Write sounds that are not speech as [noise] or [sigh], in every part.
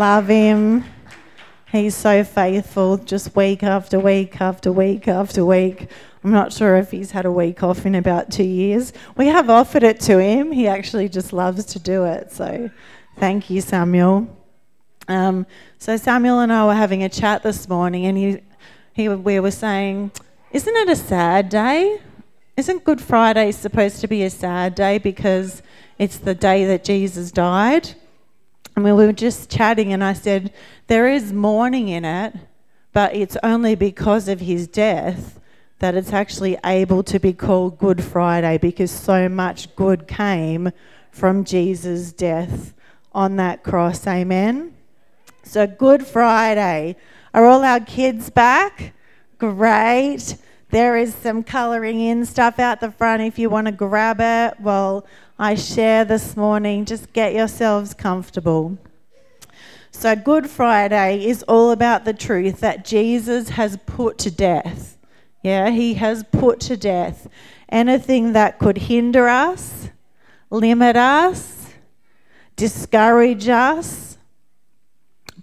Love him. He's so faithful, just week after week after week after week. I'm not sure if he's had a week off in about two years. We have offered it to him. He actually just loves to do it. So thank you, Samuel. Um, so Samuel and I were having a chat this morning, and he, he, we were saying, "Isn't it a sad day? Isn't Good Friday supposed to be a sad day because it's the day that Jesus died?" And we were just chatting, and I said, There is mourning in it, but it's only because of his death that it's actually able to be called Good Friday because so much good came from Jesus' death on that cross. Amen. So, Good Friday. Are all our kids back? Great. There is some colouring in stuff out the front if you want to grab it. Well, I share this morning. Just get yourselves comfortable. So, Good Friday is all about the truth that Jesus has put to death. Yeah, he has put to death anything that could hinder us, limit us, discourage us,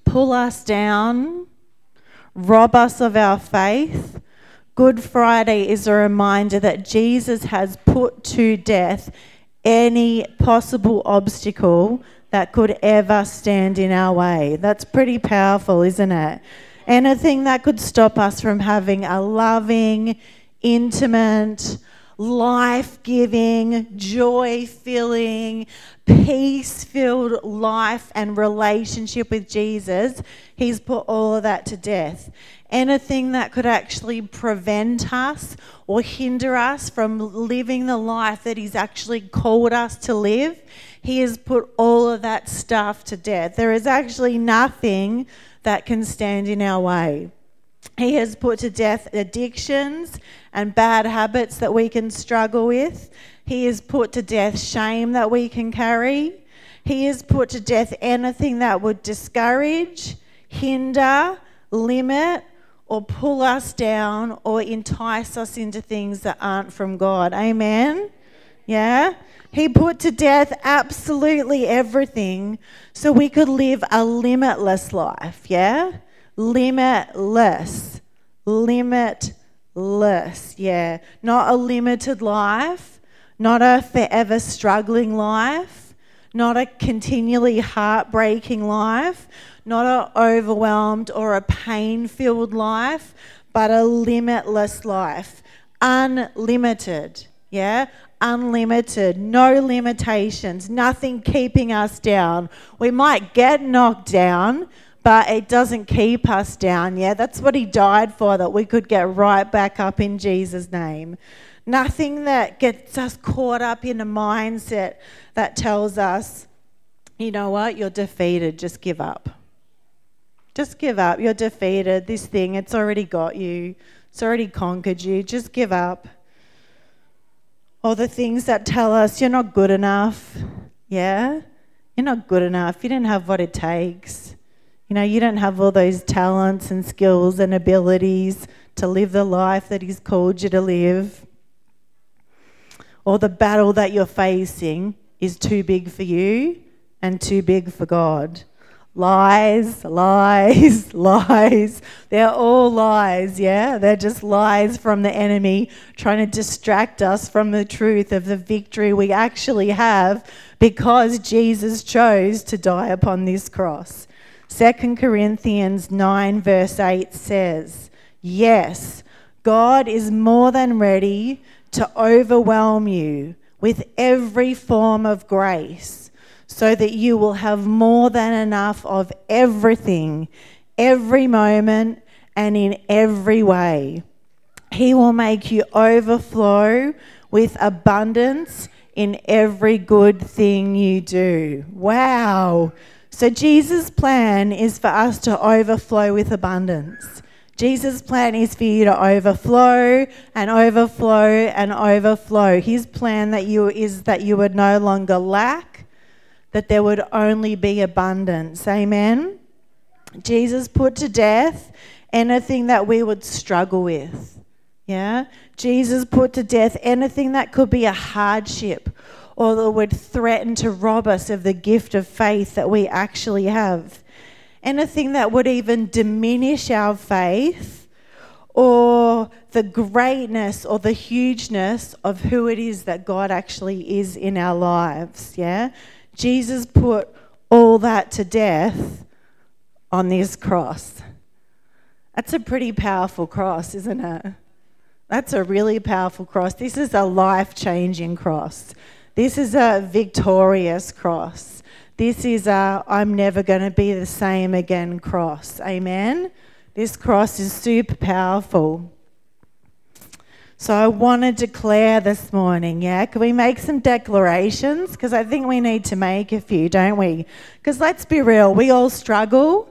pull us down, rob us of our faith. Good Friday is a reminder that Jesus has put to death any possible obstacle that could ever stand in our way. That's pretty powerful, isn't it? Anything that could stop us from having a loving, intimate, life giving, joy filling, peace filled life and relationship with Jesus, He's put all of that to death anything that could actually prevent us or hinder us from living the life that He's actually called us to live, He has put all of that stuff to death. There is actually nothing that can stand in our way. He has put to death addictions and bad habits that we can struggle with. He has put to death shame that we can carry. He has put to death anything that would discourage, hinder, limit, or pull us down or entice us into things that aren't from God. Amen? Yeah? He put to death absolutely everything so we could live a limitless life. Yeah? Limitless. Limitless. Yeah. Not a limited life, not a forever struggling life, not a continually heartbreaking life, not an overwhelmed or a pain filled life, but a limitless life. Unlimited. Yeah? Unlimited. No limitations. Nothing keeping us down. We might get knocked down, but it doesn't keep us down. Yeah? That's what He died for, that we could get right back up in Jesus' name. Nothing that gets us caught up in a mindset that tells us, you know what, you're defeated, just give up. Just give up. You're defeated. This thing, it's already got you, it's already conquered you. Just give up. Or the things that tell us you're not good enough. Yeah? You're not good enough. You didn't have what it takes. You know, you don't have all those talents and skills and abilities to live the life that He's called you to live. Or the battle that you're facing is too big for you and too big for God. Lies, lies, [laughs] lies. They're all lies, yeah? They're just lies from the enemy trying to distract us from the truth of the victory we actually have because Jesus chose to die upon this cross. 2 Corinthians 9, verse 8 says, Yes, God is more than ready to overwhelm you with every form of grace so that you will have more than enough of everything, every moment, and in every way. He will make you overflow with abundance in every good thing you do. Wow. So, Jesus' plan is for us to overflow with abundance. Jesus' plan is for you to overflow and overflow and overflow. His plan that you is that you would no longer lack, that there would only be abundance. Amen? Jesus put to death anything that we would struggle with. Yeah? Jesus put to death anything that could be a hardship or that would threaten to rob us of the gift of faith that we actually have. anything that would even diminish our faith or the greatness or the hugeness of who it is that God actually is in our lives. Yeah? Jesus put all that to death on this cross. That's a pretty powerful cross, isn't it? That's a really powerful cross. This is a life changing cross. This is a victorious cross. This is a I'm never going to be the same again cross. Amen? This cross is super powerful. So I want to declare this morning, yeah? Can we make some declarations? Because I think we need to make a few, don't we? Because let's be real, we all struggle,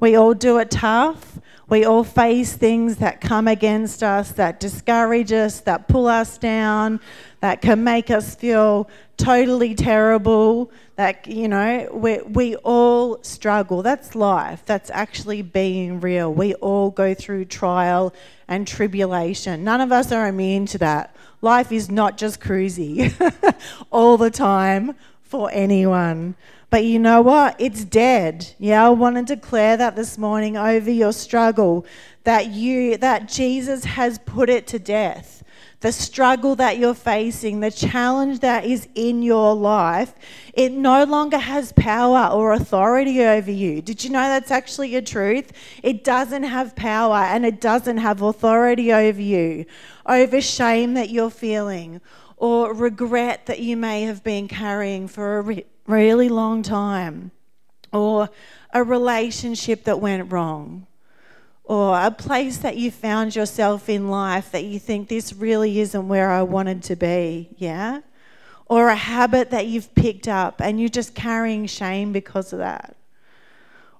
we all do it tough. We all face things that come against us, that discourage us, that pull us down, that can make us feel totally terrible. That, you know, we, we all struggle. That's life. That's actually being real. We all go through trial and tribulation. None of us are immune to that. Life is not just cruisy [laughs] all the time for anyone. But you know what? It's dead. Yeah, I want to declare that this morning over your struggle that you that Jesus has put it to death. The struggle that you're facing, the challenge that is in your life, it no longer has power or authority over you. Did you know that's actually a truth? It doesn't have power and it doesn't have authority over you, over shame that you're feeling or regret that you may have been carrying for a re- really long time, or a relationship that went wrong, or a place that you found yourself in life that you think this really isn't where I wanted to be, yeah? Or a habit that you've picked up and you're just carrying shame because of that.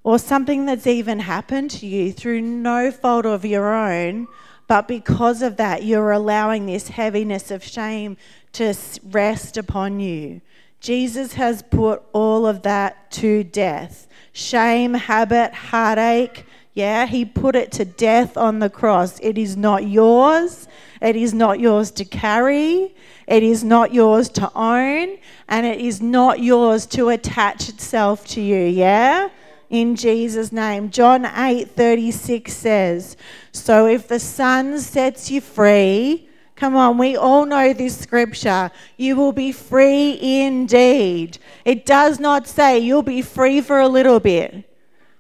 Or something that's even happened to you through no fault of your own, but because of that, you're allowing this heaviness of shame to rest upon you. Jesus has put all of that to death shame, habit, heartache. Yeah, he put it to death on the cross. It is not yours. It is not yours to carry. It is not yours to own. And it is not yours to attach itself to you. Yeah? In Jesus' name. John 8 36 says, So if the Son sets you free, come on, we all know this scripture, you will be free indeed. It does not say you'll be free for a little bit.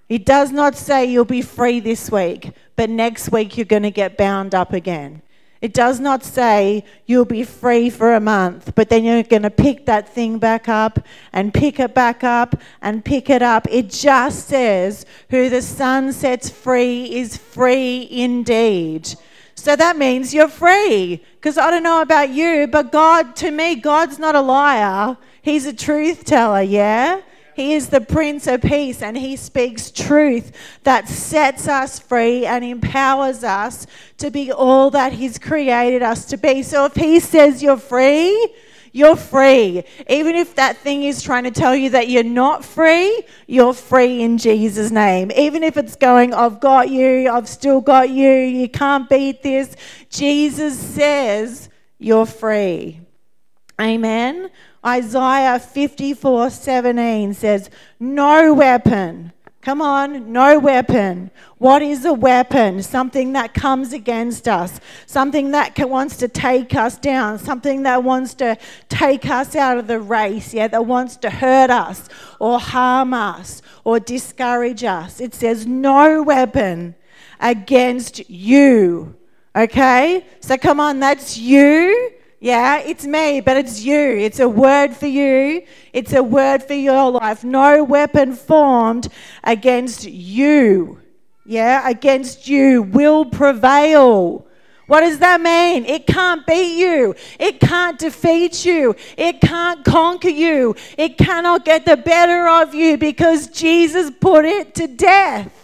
It does not say you'll be free this week, but next week you're going to get bound up again. It does not say you'll be free for a month, but then you're going to pick that thing back up and pick it back up and pick it up. It just says, Who the Son sets free is free indeed. So that means you're free. Because I don't know about you, but God, to me, God's not a liar. He's a truth teller, yeah? He is the Prince of Peace and He speaks truth that sets us free and empowers us to be all that He's created us to be. So if He says you're free, you're free. Even if that thing is trying to tell you that you're not free, you're free in Jesus' name. Even if it's going, I've got you, I've still got you, you can't beat this, Jesus says you're free. Amen. Isaiah 54 17 says, No weapon. Come on, no weapon. What is a weapon? Something that comes against us, something that wants to take us down, something that wants to take us out of the race, yeah, that wants to hurt us or harm us or discourage us. It says, No weapon against you. Okay? So come on, that's you. Yeah, it's me, but it's you. It's a word for you. It's a word for your life. No weapon formed against you, yeah, against you will prevail. What does that mean? It can't beat you. It can't defeat you. It can't conquer you. It cannot get the better of you because Jesus put it to death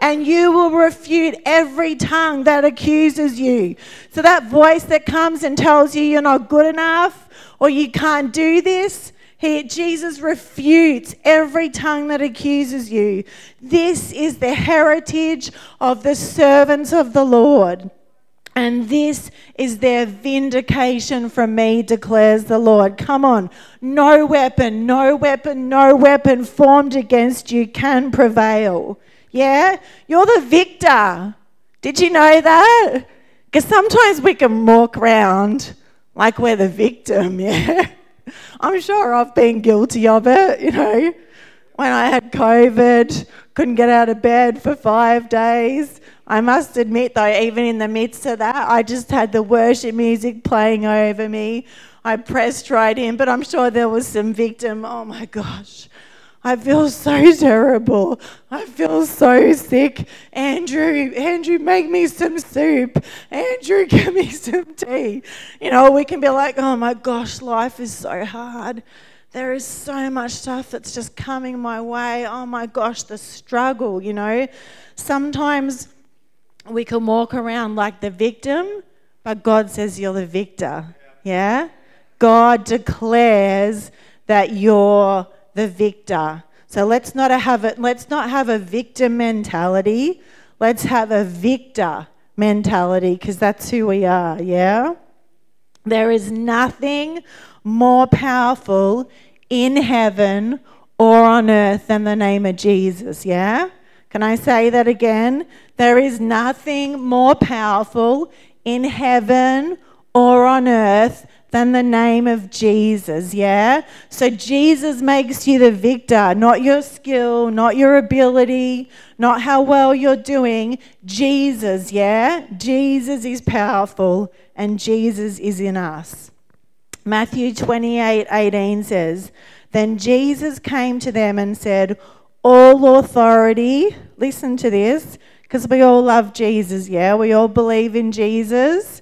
and you will refute every tongue that accuses you. So, that voice that comes and tells you you're not good enough or you can't do this, he, Jesus refutes every tongue that accuses you. This is the heritage of the servants of the Lord. And this is their vindication from me, declares the Lord. Come on. No weapon, no weapon, no weapon formed against you can prevail. Yeah? You're the victor. Did you know that? Because sometimes we can walk around like we're the victim, [laughs] yeah? I'm sure I've been guilty of it, you know. When I had COVID, couldn't get out of bed for five days. I must admit, though, even in the midst of that, I just had the worship music playing over me. I pressed right in, but I'm sure there was some victim. Oh my gosh, I feel so terrible. I feel so sick. Andrew, Andrew, make me some soup. Andrew, [laughs] give me some tea. You know, we can be like, oh my gosh, life is so hard. There is so much stuff that's just coming my way. Oh my gosh, the struggle, you know. Sometimes we can walk around like the victim, but God says you're the victor. Yeah? God declares that you're the victor. So let's not have a, let's not have a victim mentality. Let's have a victor mentality because that's who we are, yeah? There is nothing more powerful in heaven or on earth than the name of Jesus, yeah? Can I say that again? There is nothing more powerful in heaven or on earth than the name of Jesus, yeah? So Jesus makes you the victor, not your skill, not your ability, not how well you're doing. Jesus, yeah? Jesus is powerful and Jesus is in us. Matthew 28 18 says, Then Jesus came to them and said, All authority, listen to this, because we all love Jesus, yeah? We all believe in Jesus.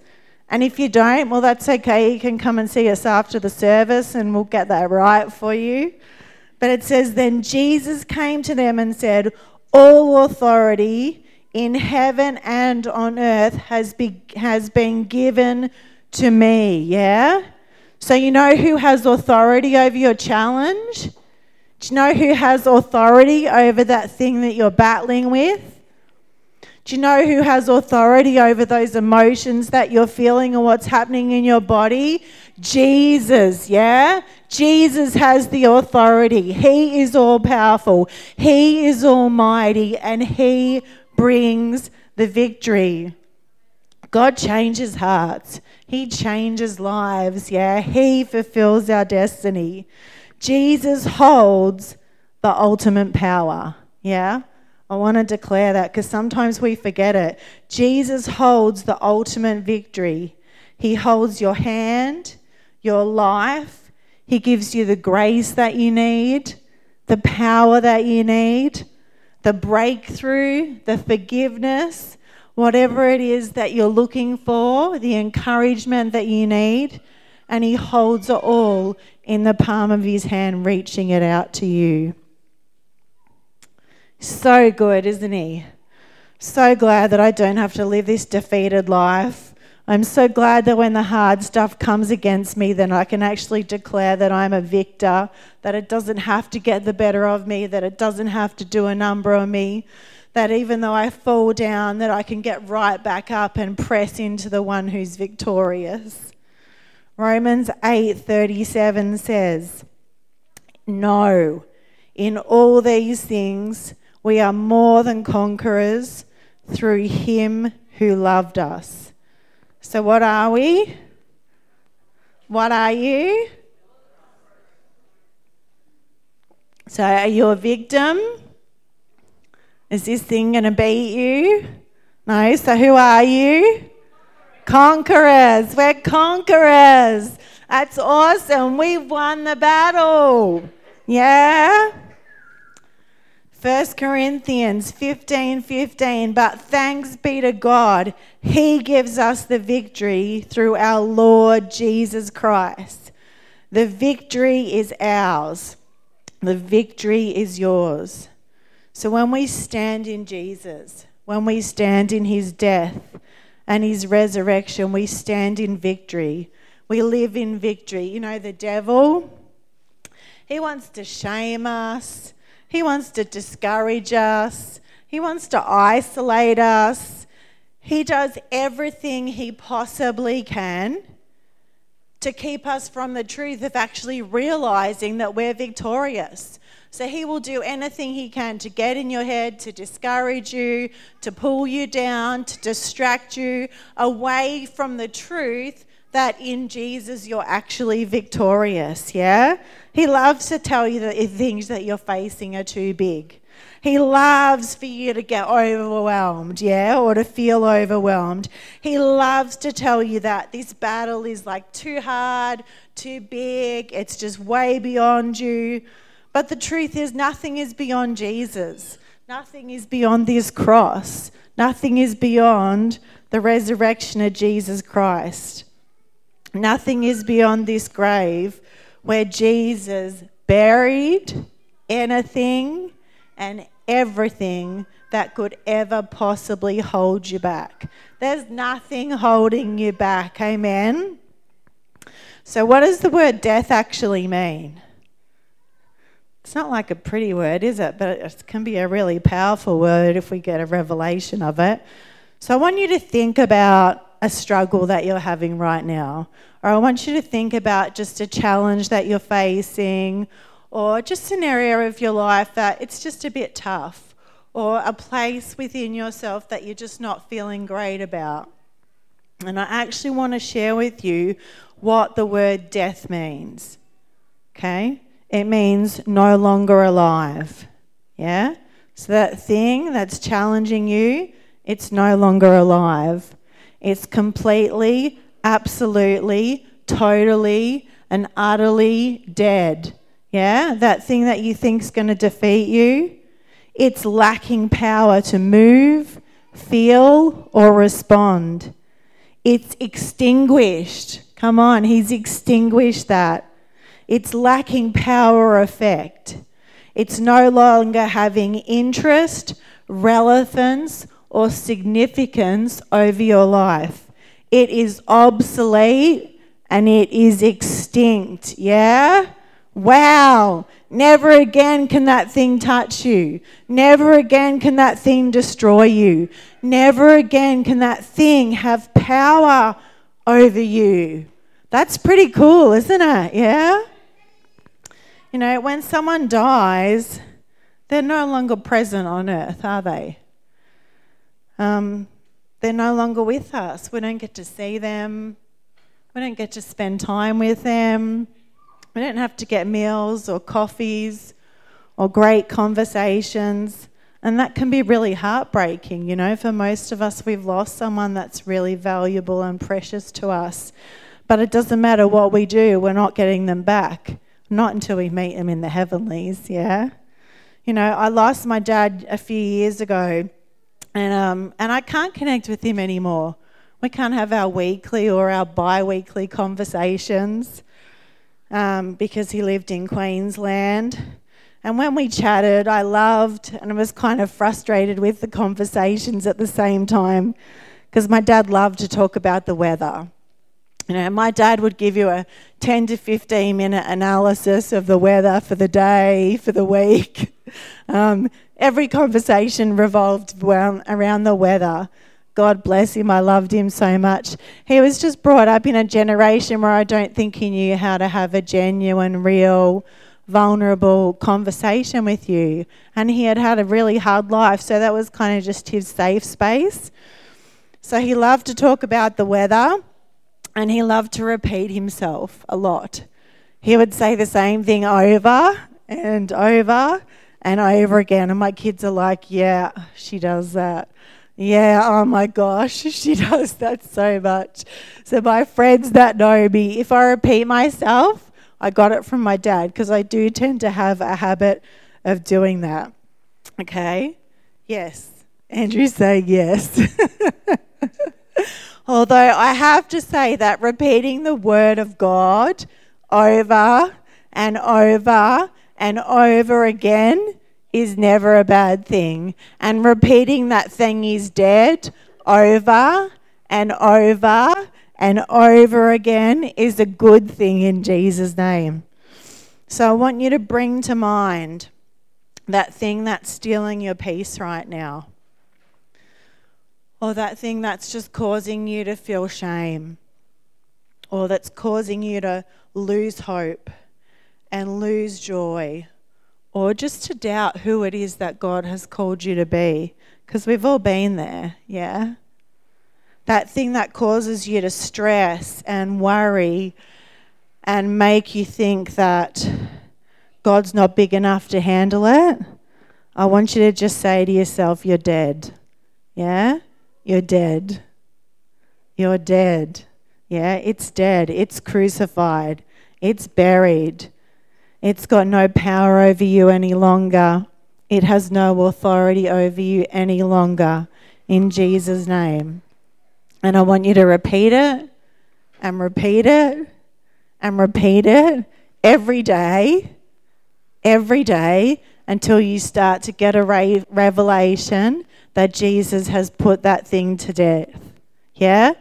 And if you don't, well, that's okay. You can come and see us after the service and we'll get that right for you. But it says, Then Jesus came to them and said, All authority in heaven and on earth has, be, has been given to me. Yeah? So you know who has authority over your challenge? Do you know who has authority over that thing that you're battling with? Do you know who has authority over those emotions that you're feeling and what's happening in your body? Jesus, yeah? Jesus has the authority. He is all powerful, He is almighty, and He brings the victory. God changes hearts, He changes lives, yeah? He fulfills our destiny. Jesus holds the ultimate power, yeah? I want to declare that because sometimes we forget it. Jesus holds the ultimate victory. He holds your hand, your life. He gives you the grace that you need, the power that you need, the breakthrough, the forgiveness, whatever it is that you're looking for, the encouragement that you need. And He holds it all in the palm of His hand, reaching it out to you. So good, isn't he? So glad that I don't have to live this defeated life. I'm so glad that when the hard stuff comes against me, then I can actually declare that I'm a victor, that it doesn't have to get the better of me, that it doesn't have to do a number on me, that even though I fall down, that I can get right back up and press into the one who's victorious. Romans 8:37 says, "No, in all these things we are more than conquerors through him who loved us. So, what are we? What are you? So, are you a victim? Is this thing going to beat you? No. So, who are you? Conquerors. We're conquerors. That's awesome. We've won the battle. Yeah? 1 Corinthians 15 15. But thanks be to God, He gives us the victory through our Lord Jesus Christ. The victory is ours, the victory is yours. So when we stand in Jesus, when we stand in His death and His resurrection, we stand in victory. We live in victory. You know, the devil, he wants to shame us. He wants to discourage us. He wants to isolate us. He does everything he possibly can to keep us from the truth of actually realizing that we're victorious. So he will do anything he can to get in your head, to discourage you, to pull you down, to distract you away from the truth that in Jesus you're actually victorious. Yeah? He loves to tell you that the things that you're facing are too big. He loves for you to get overwhelmed, yeah, or to feel overwhelmed. He loves to tell you that this battle is like too hard, too big, it's just way beyond you. But the truth is, nothing is beyond Jesus. Nothing is beyond this cross. Nothing is beyond the resurrection of Jesus Christ. Nothing is beyond this grave where Jesus buried anything and everything that could ever possibly hold you back. There's nothing holding you back. Amen. So, what does the word death actually mean? It's not like a pretty word, is it? But it can be a really powerful word if we get a revelation of it. So, I want you to think about a struggle that you're having right now, or I want you to think about just a challenge that you're facing or just an area of your life that it's just a bit tough, or a place within yourself that you're just not feeling great about. And I actually want to share with you what the word death means. Okay? It means no longer alive. Yeah? So that thing that's challenging you, it's no longer alive. It's completely, absolutely, totally, and utterly dead. Yeah, that thing that you think is going to defeat you, it's lacking power to move, feel, or respond. It's extinguished. Come on, he's extinguished that. It's lacking power or effect. It's no longer having interest, relevance, or significance over your life. It is obsolete and it is extinct. Yeah? Wow, never again can that thing touch you. Never again can that thing destroy you. Never again can that thing have power over you. That's pretty cool, isn't it? Yeah? You know, when someone dies, they're no longer present on earth, are they? Um, they're no longer with us. We don't get to see them. We don't get to spend time with them. We don't have to get meals or coffees or great conversations. And that can be really heartbreaking, you know. For most of us, we've lost someone that's really valuable and precious to us. But it doesn't matter what we do, we're not getting them back. Not until we meet them in the heavenlies, yeah? You know, I lost my dad a few years ago, and, um, and I can't connect with him anymore. We can't have our weekly or our bi weekly conversations um, because he lived in Queensland. And when we chatted, I loved and I was kind of frustrated with the conversations at the same time because my dad loved to talk about the weather. You know, my dad would give you a 10 to 15 minute analysis of the weather for the day, for the week. [laughs] Um, every conversation revolved around, the weather. God bless him. I loved him so much. He was just brought up in a generation where I don't think he knew how to have a genuine, real, vulnerable conversation with you. And he had had a really hard life, so that was kind of just his safe space. So he loved to talk about the weather and he loved to repeat himself a lot. He would say the same thing over and over and over again. And my kids are like, yeah, she does that. Yeah, oh my gosh, [laughs] she does that so much. So, my friends that know me, if I repeat myself, I got it from my dad because I do tend to have a habit of doing that. Okay? Yes. Andrew's saying yes. [laughs] Although I have to say that repeating the word of God over and over and over again is never a bad thing. And repeating that thing is dead over and over and over again is a good thing in Jesus' name. So I want you to bring to mind that thing that's stealing your peace right now. or that thing that's just causing you to feel shame, or that's causing you to lose hope and lose joy, or just to doubt who it is that God has called you to be. Because we've all been there, yeah? That thing that causes you to stress and worry and make you think that God's not big enough to handle it. I want you to just say to yourself, You're dead. Yeah? You're dead. You're dead. Yeah, it's dead. It's crucified. It's buried. It's got no power over you any longer. It has no authority over you any longer. In Jesus' name. And I want you to repeat it and repeat it and repeat it every day, every day until you start to get a revelation that Jesus has put that thing to death. Yeah?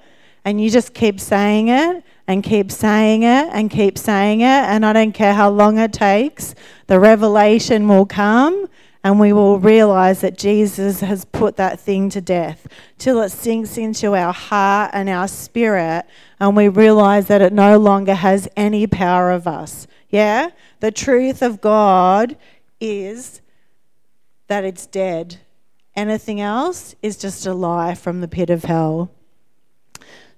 And you just keep saying it and keep saying it and keep saying it. And I don't care how long it takes, the revelation will come and we will realize that Jesus has put that thing to death till it sinks into our heart and our spirit and we realize that it no longer has any power of us. Yeah? The truth of God is that it's dead Anything else is just a lie from the pit of hell.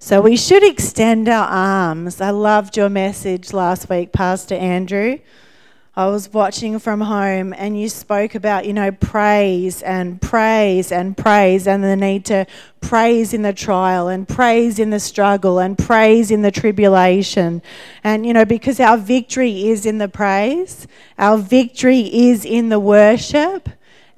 So we should extend our arms. I loved your message last week, Pastor Andrew. I was watching from home and you spoke about, you know, praise and praise and praise and the need to praise in the trial and praise in the struggle and praise in the tribulation. And, you know, because our victory is in the praise, our victory is in the worship.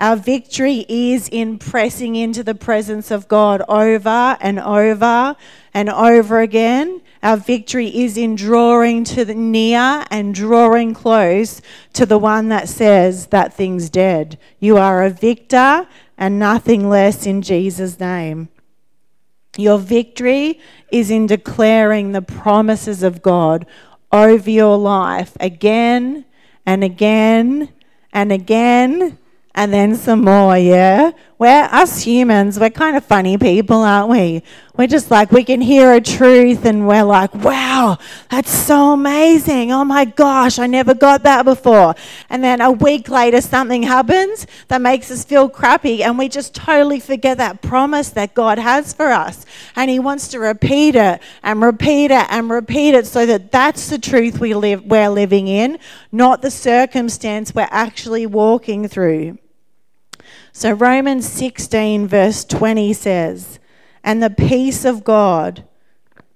Our victory is in pressing into the presence of God over and over and over again. Our victory is in drawing to the near and drawing close to the one that says that thing's dead. You are a victor and nothing less in Jesus' name. Your victory is in declaring the promises of God over your life again and again and again and then some more, yeah? We're us humans, we're kind of funny people, aren't we? We're just like, we can hear a truth and we're like, wow, that's so amazing. Oh my gosh, I never got that before. And then a week later, something happens that makes us feel crappy and we just totally forget that promise that God has for us. And He wants to repeat it and repeat it and repeat it so that that's the truth we live, we're living in, not the circumstance we're actually walking through. So Romans 16, verse 20 says, And the peace of God,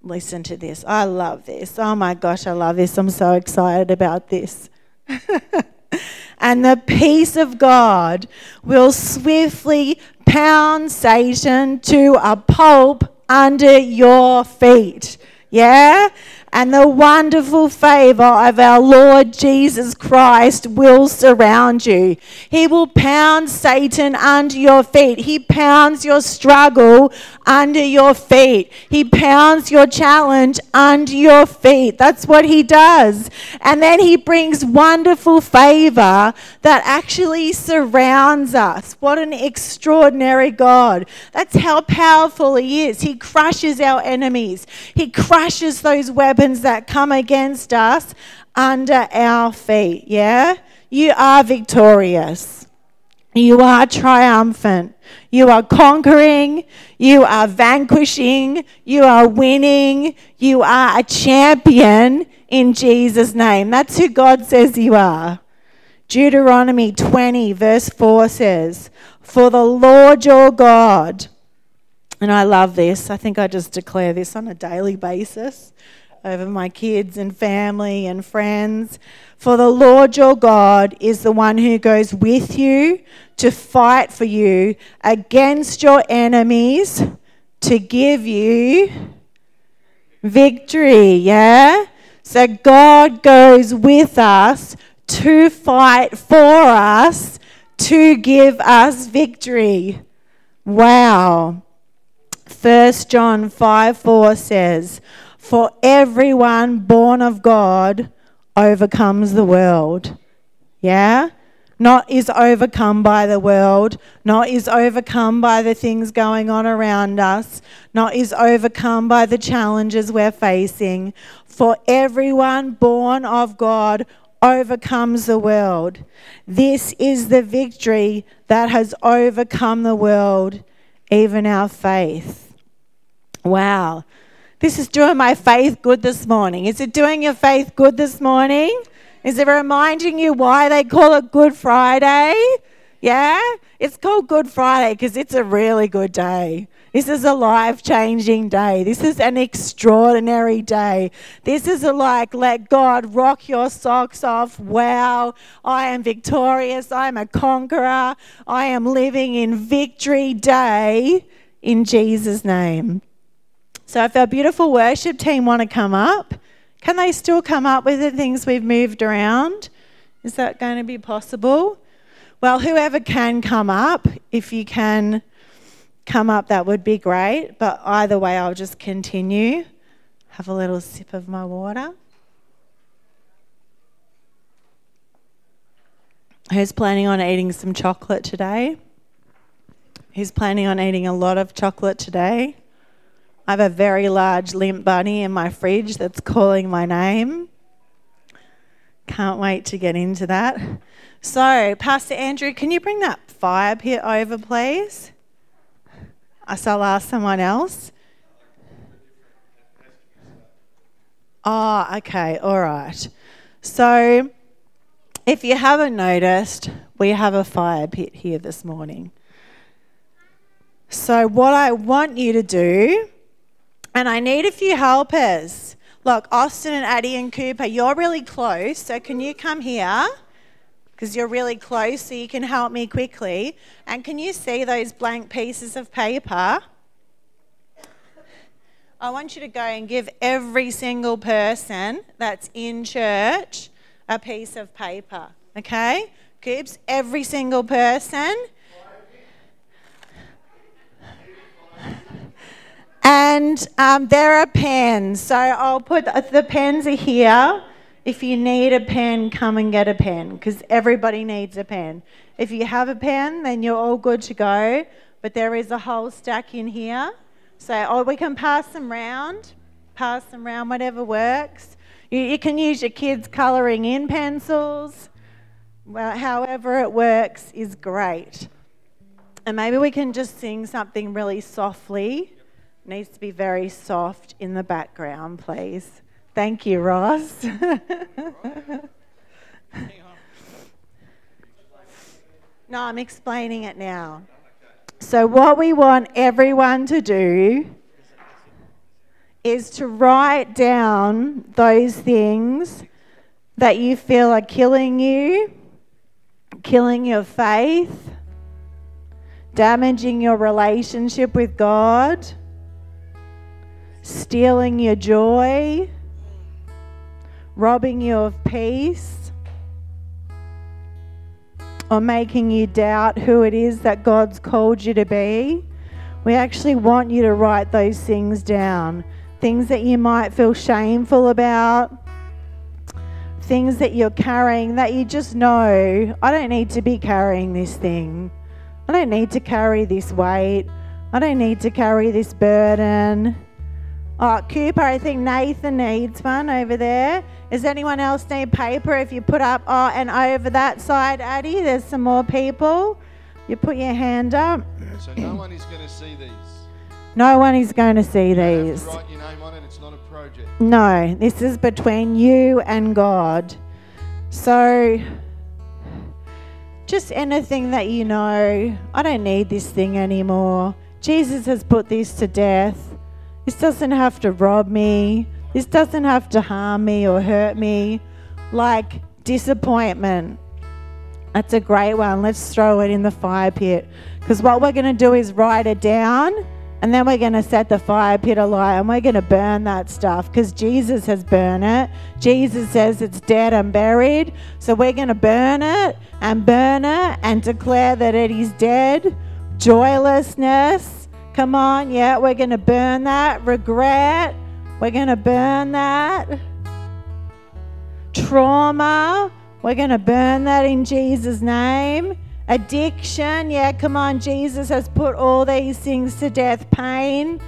listen to this. I love this. Oh my gosh, I love this. I'm so excited about this. [laughs] and the peace of God will swiftly pound Satan to a pulp under your feet. Yeah? And the wonderful favor of our Lord Jesus Christ will surround you. He will pound Satan under your feet. He pounds your struggle under your feet. He pounds your challenge under your feet. That's what he does. And then he brings wonderful favor that actually surrounds us. What an extraordinary God. That's how powerful he is. He crushes our enemies, he crushes those weapons weapons that come against us under our feet. Yeah? You are victorious. You are triumphant. You are conquering. You are vanquishing. You are winning. You are a champion in Jesus' name. That's who God says you are. Deuteronomy 20, verse 4 says, For the Lord your God, and I love this, I think I just declare this on a daily basis over my kids and family and friends. For the Lord your God is the one who goes with you to fight for you against your enemies to give you victory. Yeah? So God goes with us to fight for us to give us victory. Wow. 1 John 5 4 says, for everyone born of God overcomes the world. Yeah? not is overcome by the world, not is overcome by the things going on around us, not is overcome by the challenges we're facing. For everyone born of God overcomes the world. This is the victory that has overcome the world, even our faith. Wow. This is doing my faith good this morning. Is it doing your faith good this morning? Is it reminding you why they call it Good Friday? Yeah? It's called Good Friday because it's a really good day. This is a life changing day. This is an extraordinary day. This is a like, let God rock your socks off. Wow, I am victorious. I'm a conqueror. I am living in victory day in Jesus' name. So, if our beautiful worship team want to come up, can they still come up with the things we've moved around? Is that going to be possible? Well, whoever can come up, if you can come up, that would be great. But either way, I'll just continue. Have a little sip of my water. Who's planning on eating some chocolate today? Who's planning on eating a lot of chocolate today? I have a very large Lindt bunny in my fridge that's calling my name. Can't wait to get into that. So, Pastor Andrew, can you bring that fire pit over, please? I shall ask someone else. Oh, okay, all right. So, if you haven't noticed, we have a fire pit here this morning. So, what I want you to do and I need a few helpers. Look, Austin and Addie and Cooper, you're really close, so can you come here? Because you're really close, so you can help me quickly. And can you see those blank pieces of paper? I want you to go and give every single person that's in church a piece of paper. Okay? Coops, every single person. And um, there are pens. So I'll put the pens are here. If you need a pen, come and get a pen because everybody needs a pen. If you have a pen, then you're all good to go. But there is a whole stack in here. So oh, we can pass them round, pass them round, whatever works. You, you can use your kids' colouring in pencils. Well, however it works is great. And maybe we can just sing something really softly needs to be very soft in the background, please. Thank you, Ross. [laughs] no, I'm explaining it now. So, what we want everyone to do is to write down those things that you feel are killing you, killing your faith, damaging your relationship with God stealing your joy, robbing you of peace, or making you doubt who it is that God's called you to be. We actually want you to write those things down. Things that you might feel shameful about, things that you're carrying that you just know, I don't need to be carrying this thing. I don't need to carry this weight. I don't need to carry this burden. Oh, Cooper, I think Nathan needs one over there. Does anyone else need paper? If you put up, oh, and over that side, Addie, there's some more people. You put your hand up. So no one is going to see these. No one is going to see You these. to write your name on it. It's not a project. No, this is between you and God. So, just anything that you know, I don't need this thing anymore. Jesus has put this to death. This doesn't have to rob me. This doesn't have to harm me or hurt me. Like disappointment. That's a great one. Let's throw it in the fire pit. Because what we're going to do is write it down and then we're going to set the fire pit alight and we're going to burn that stuff because Jesus has burned it. Jesus says it's dead and buried. So we're going to burn it and burn it and declare that it is dead. Joylessness, Come on, yeah, we're going to burn that. Regret, we're going to burn that. Trauma, We're going to burn that in Jesus' name. Addiction, yeah, come on. Jesus has put all these things to death pain,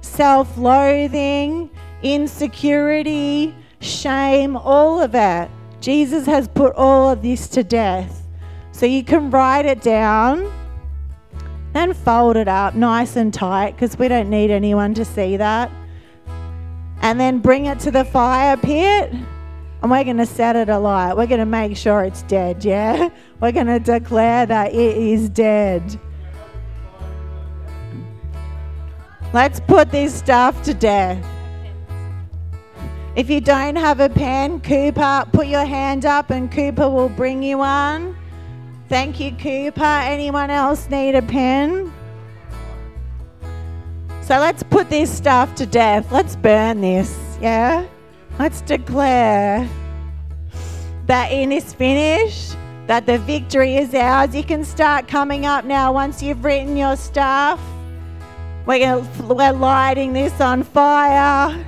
self loathing, insecurity, shame, all of it. Jesus has put all of this to death. So you can write it down, then fold it up nice and tight because we don't need anyone to see that. And then bring it to the fire pit and we're going to set it alight. We're going to make sure it's dead, yeah? [laughs] We're going to declare that it is dead. Let's put this stuff to death. If you don't have a pen, Cooper, put your hand up and Cooper will bring you one. Thank you, Cooper. Anyone else need a pen? So let's put this stuff to death. Let's burn this, yeah? Let's declare that in is finished, that the victory is ours. You can start coming up now once you've written your stuff. We're, gonna, we're lighting this on fire.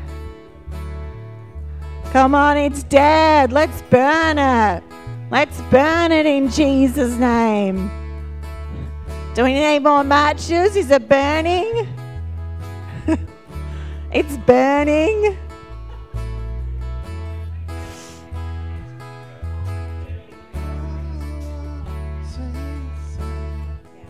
Come on, it's dead. Let's burn it. Let's burn it in Jesus' name. Do we need more matches? Is it burning? [laughs] it's burning.